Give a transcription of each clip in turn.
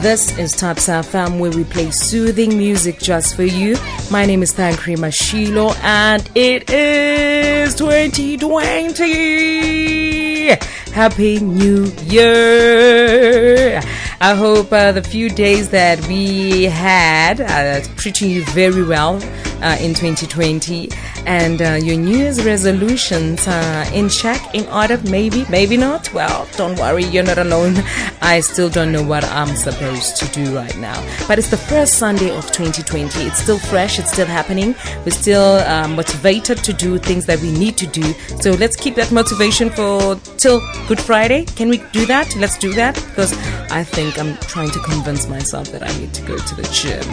This is Thaps FM where we play soothing music just for you. My name is Thankry Mashilo and it is 2020. Happy New Year. I hope uh, the few days that we had are treating you very well uh, in 2020 and uh, your New Year's resolutions are in check, in order, maybe, maybe not. Well, don't worry, you're not alone. I still don't know what I'm supposed to do right now. But it's the first Sunday of 2020. It's still fresh, it's still happening. We're still uh, motivated to do things that we need to do. So let's keep that motivation for till Good Friday. Can we do that? Let's do that because I think I'm trying to convince myself that I need to go to the gym.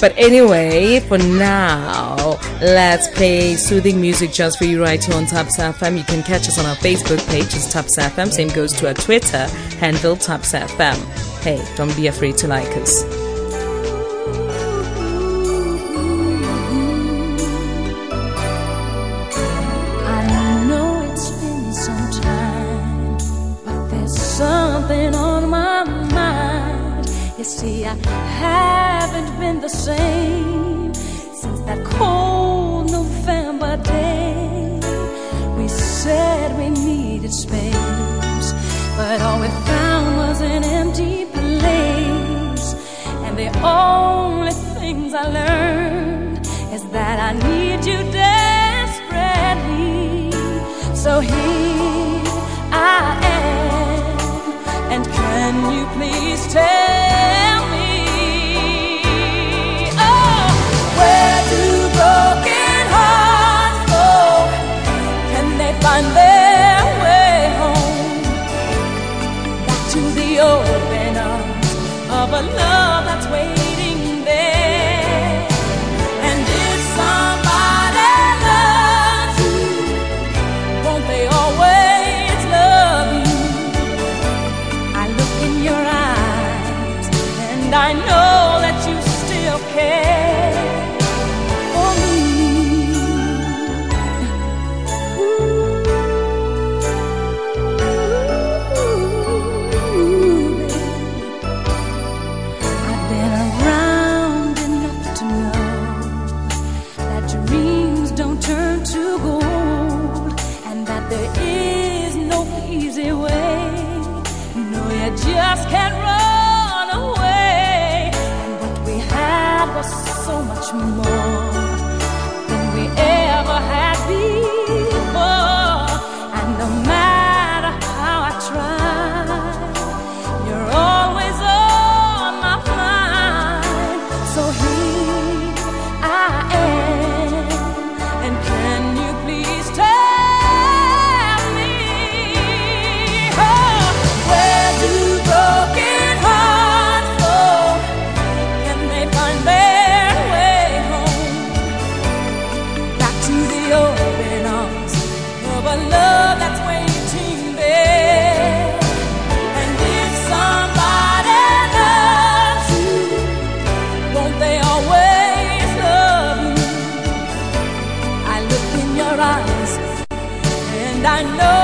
But anyway, for now, let's play soothing music just for you right here on Thaps FM. You can catch us on our Facebook page, it's Thaps FM. Same goes to our Twitter handle, Thaps FM. Hey, don't be afraid to like us. See, I haven't been the same since that cold November day. We said we needed space, but all we found was an empty place. And the only things I learned is that I need you desperately. So here I am, and can you please tell I know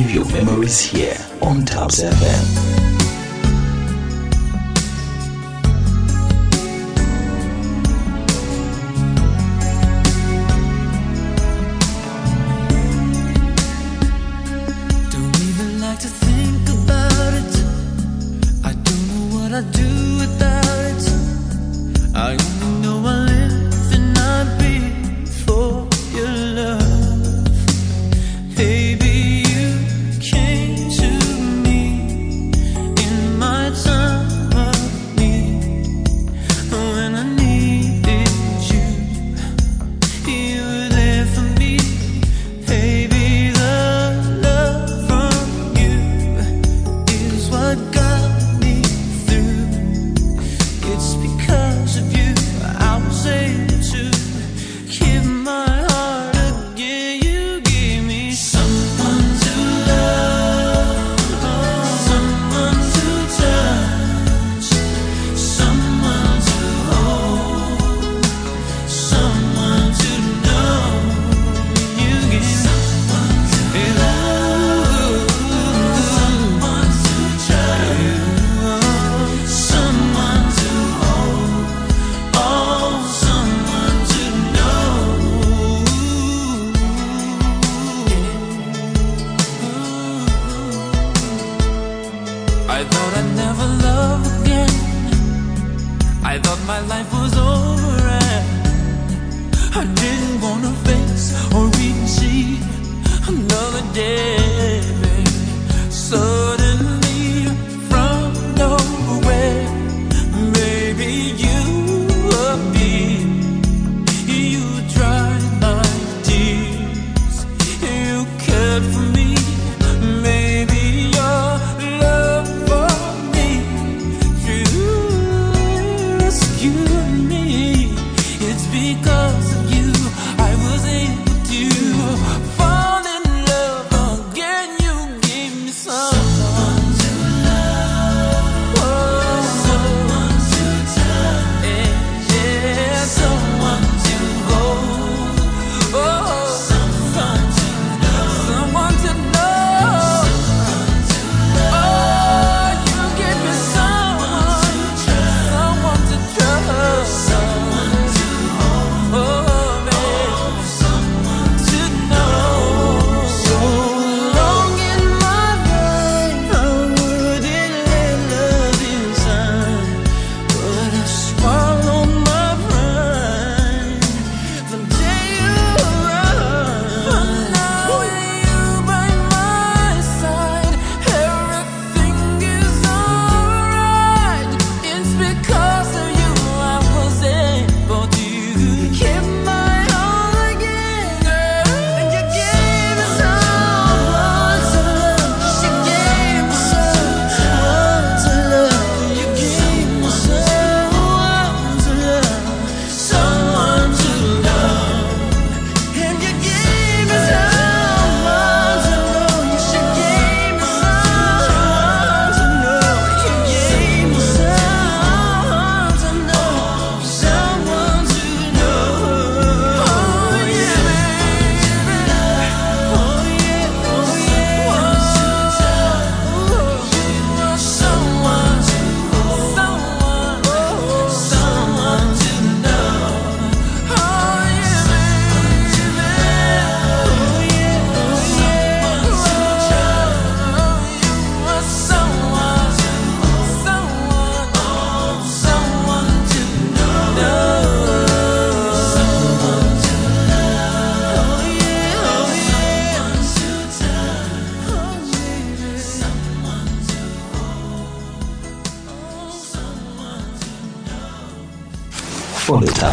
Relive your memories here on Thaps FM.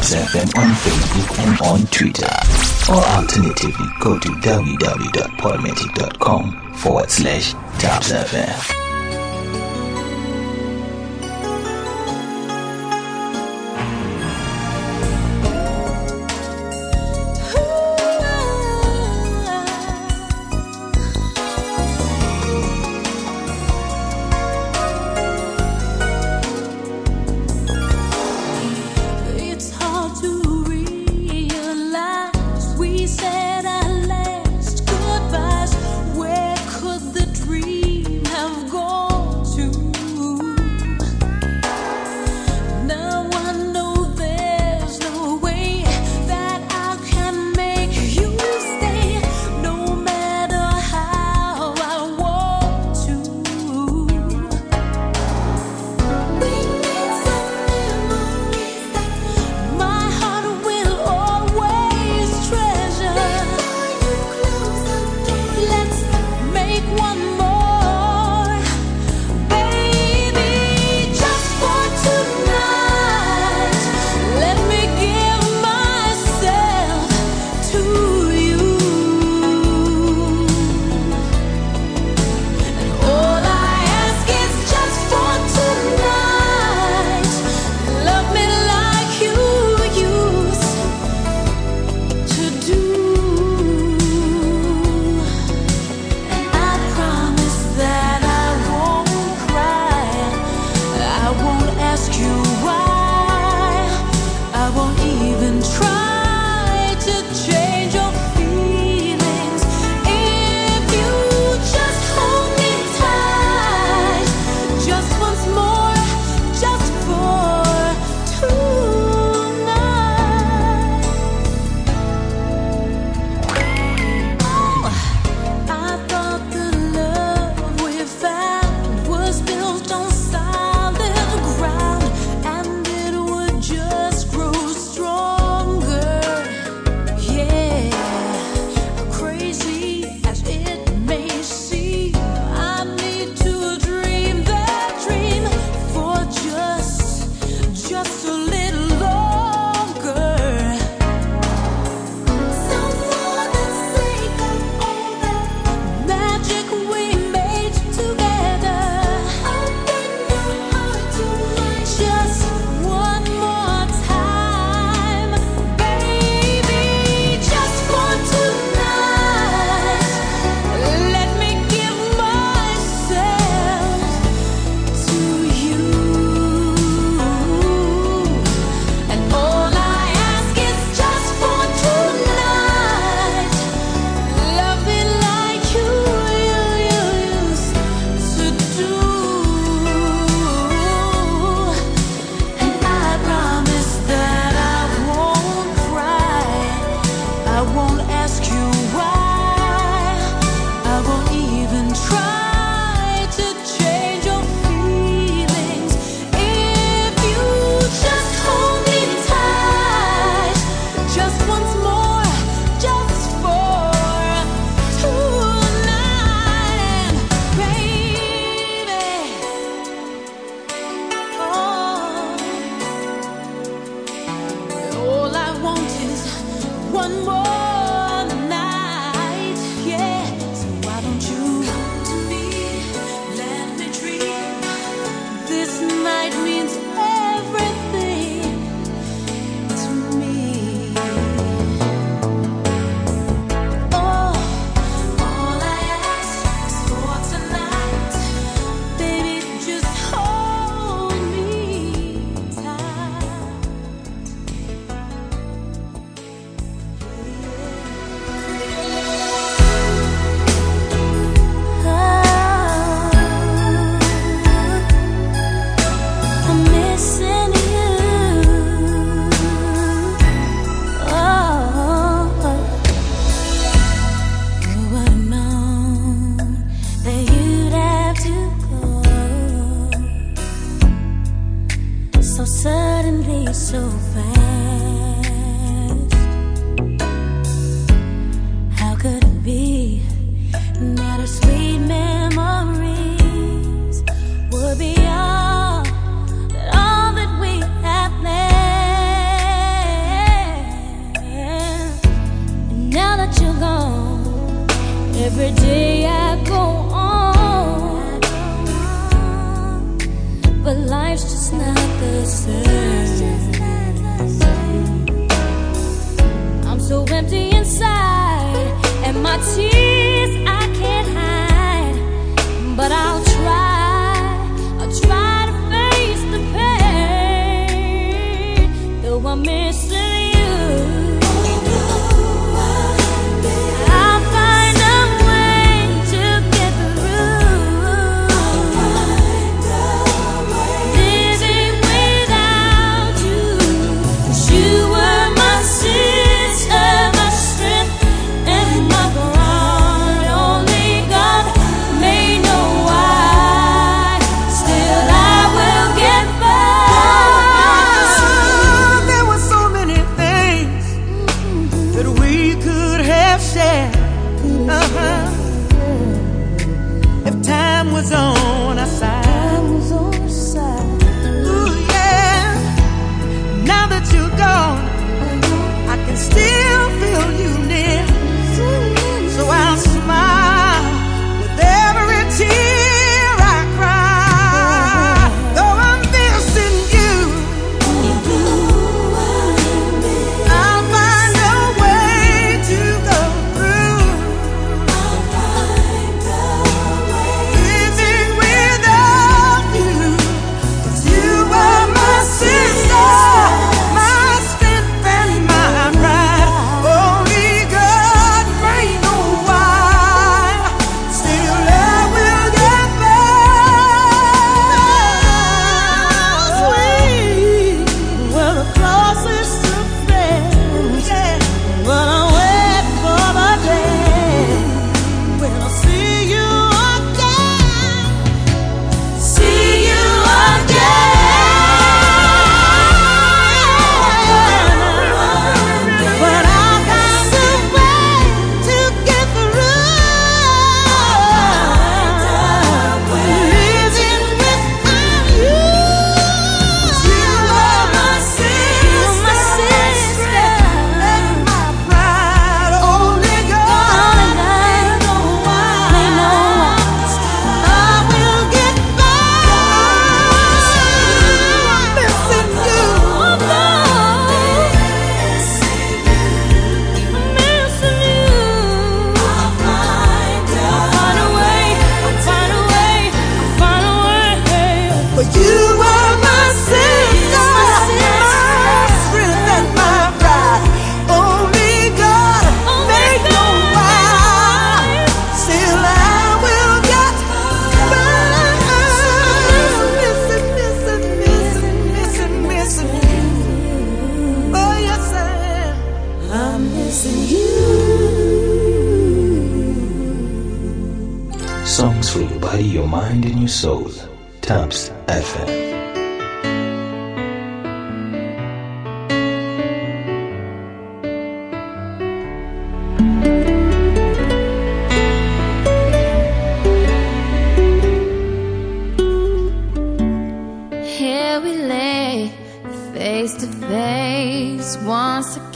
Hits FM on Facebook and on Twitter. Or alternatively, go to www.polymatic.com forward slash Thaps FM.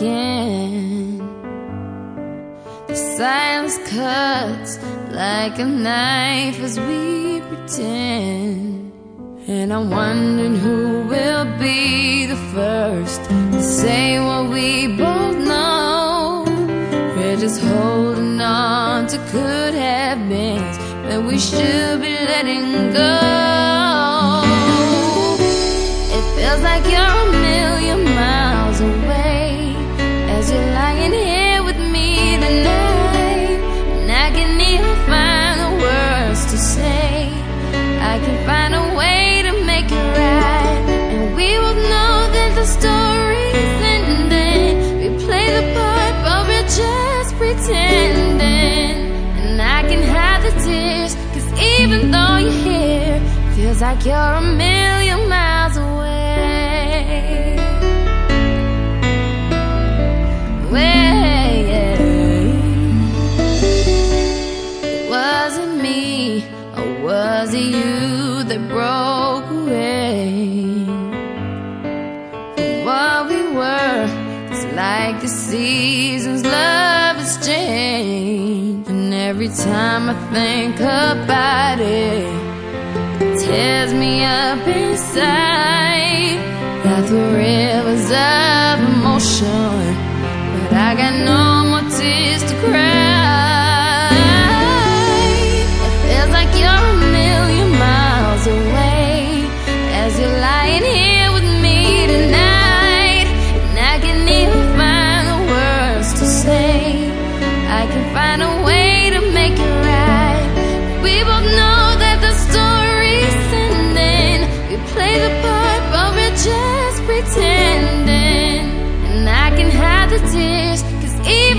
again. The silence cuts like a knife as we pretend. And I'm wondering who will be the first to say what we both know. We're just holding on to could have been, but we should be letting go. Feels like you're a million miles away. Way. It wasn't me, or was it you that broke away? From what we were, it's like the seasons, love has changed. And every time I think about it tears me up inside. Like the rivers of emotion But I got no more tears to cry.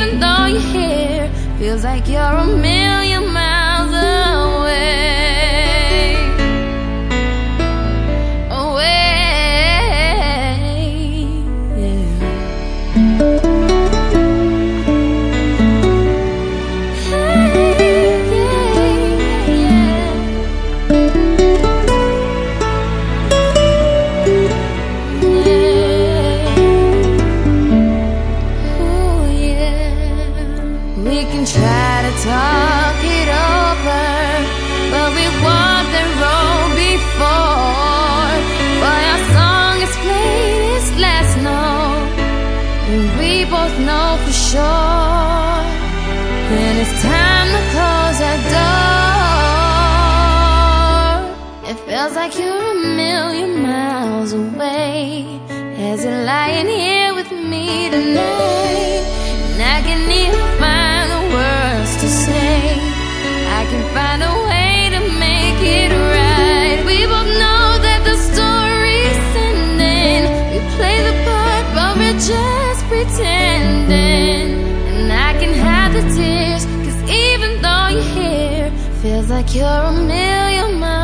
even though you're here, feels like you're a million miles Feels like you're a million miles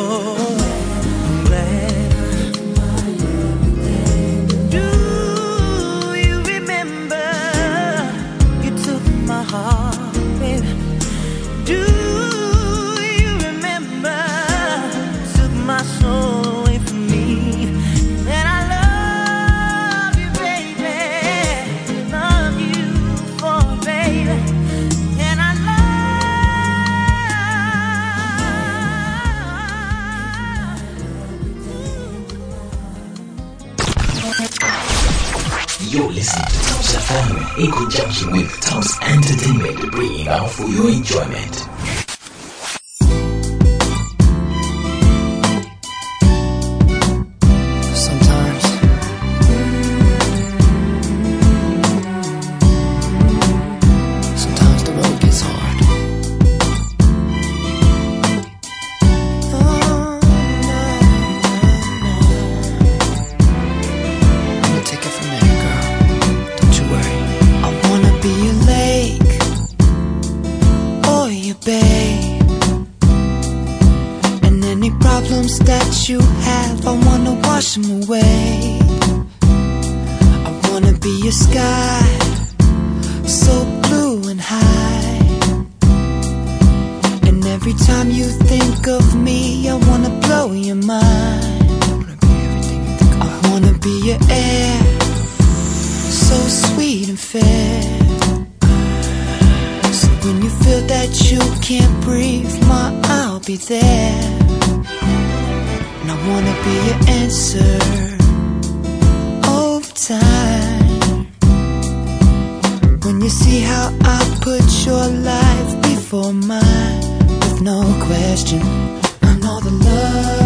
beautiful. answer over time. When you see how I put your life before mine with no question, I know the love.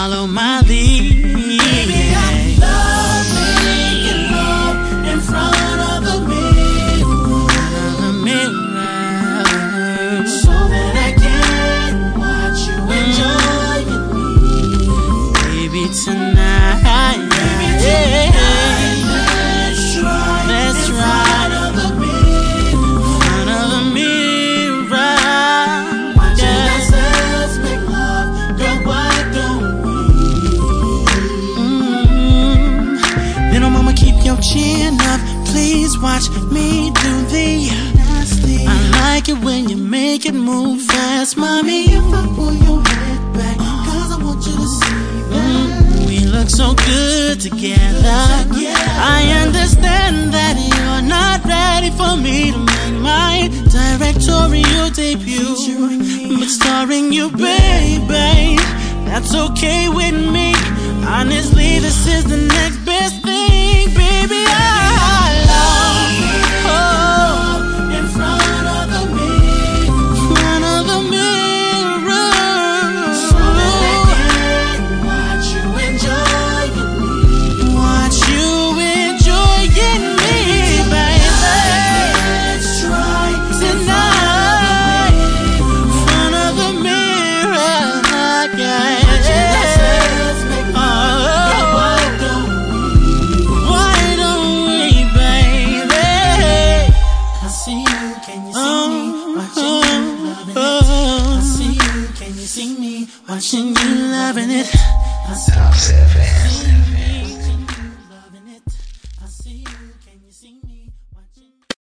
Follow my lead. Move fast, mommy. If I pull your head back, cause I want you to see that. we look so good together. I understand that you're not ready for me to make my directorial debut. But starring you, baby, that's okay with me. Honestly, this is the next best thing, baby. I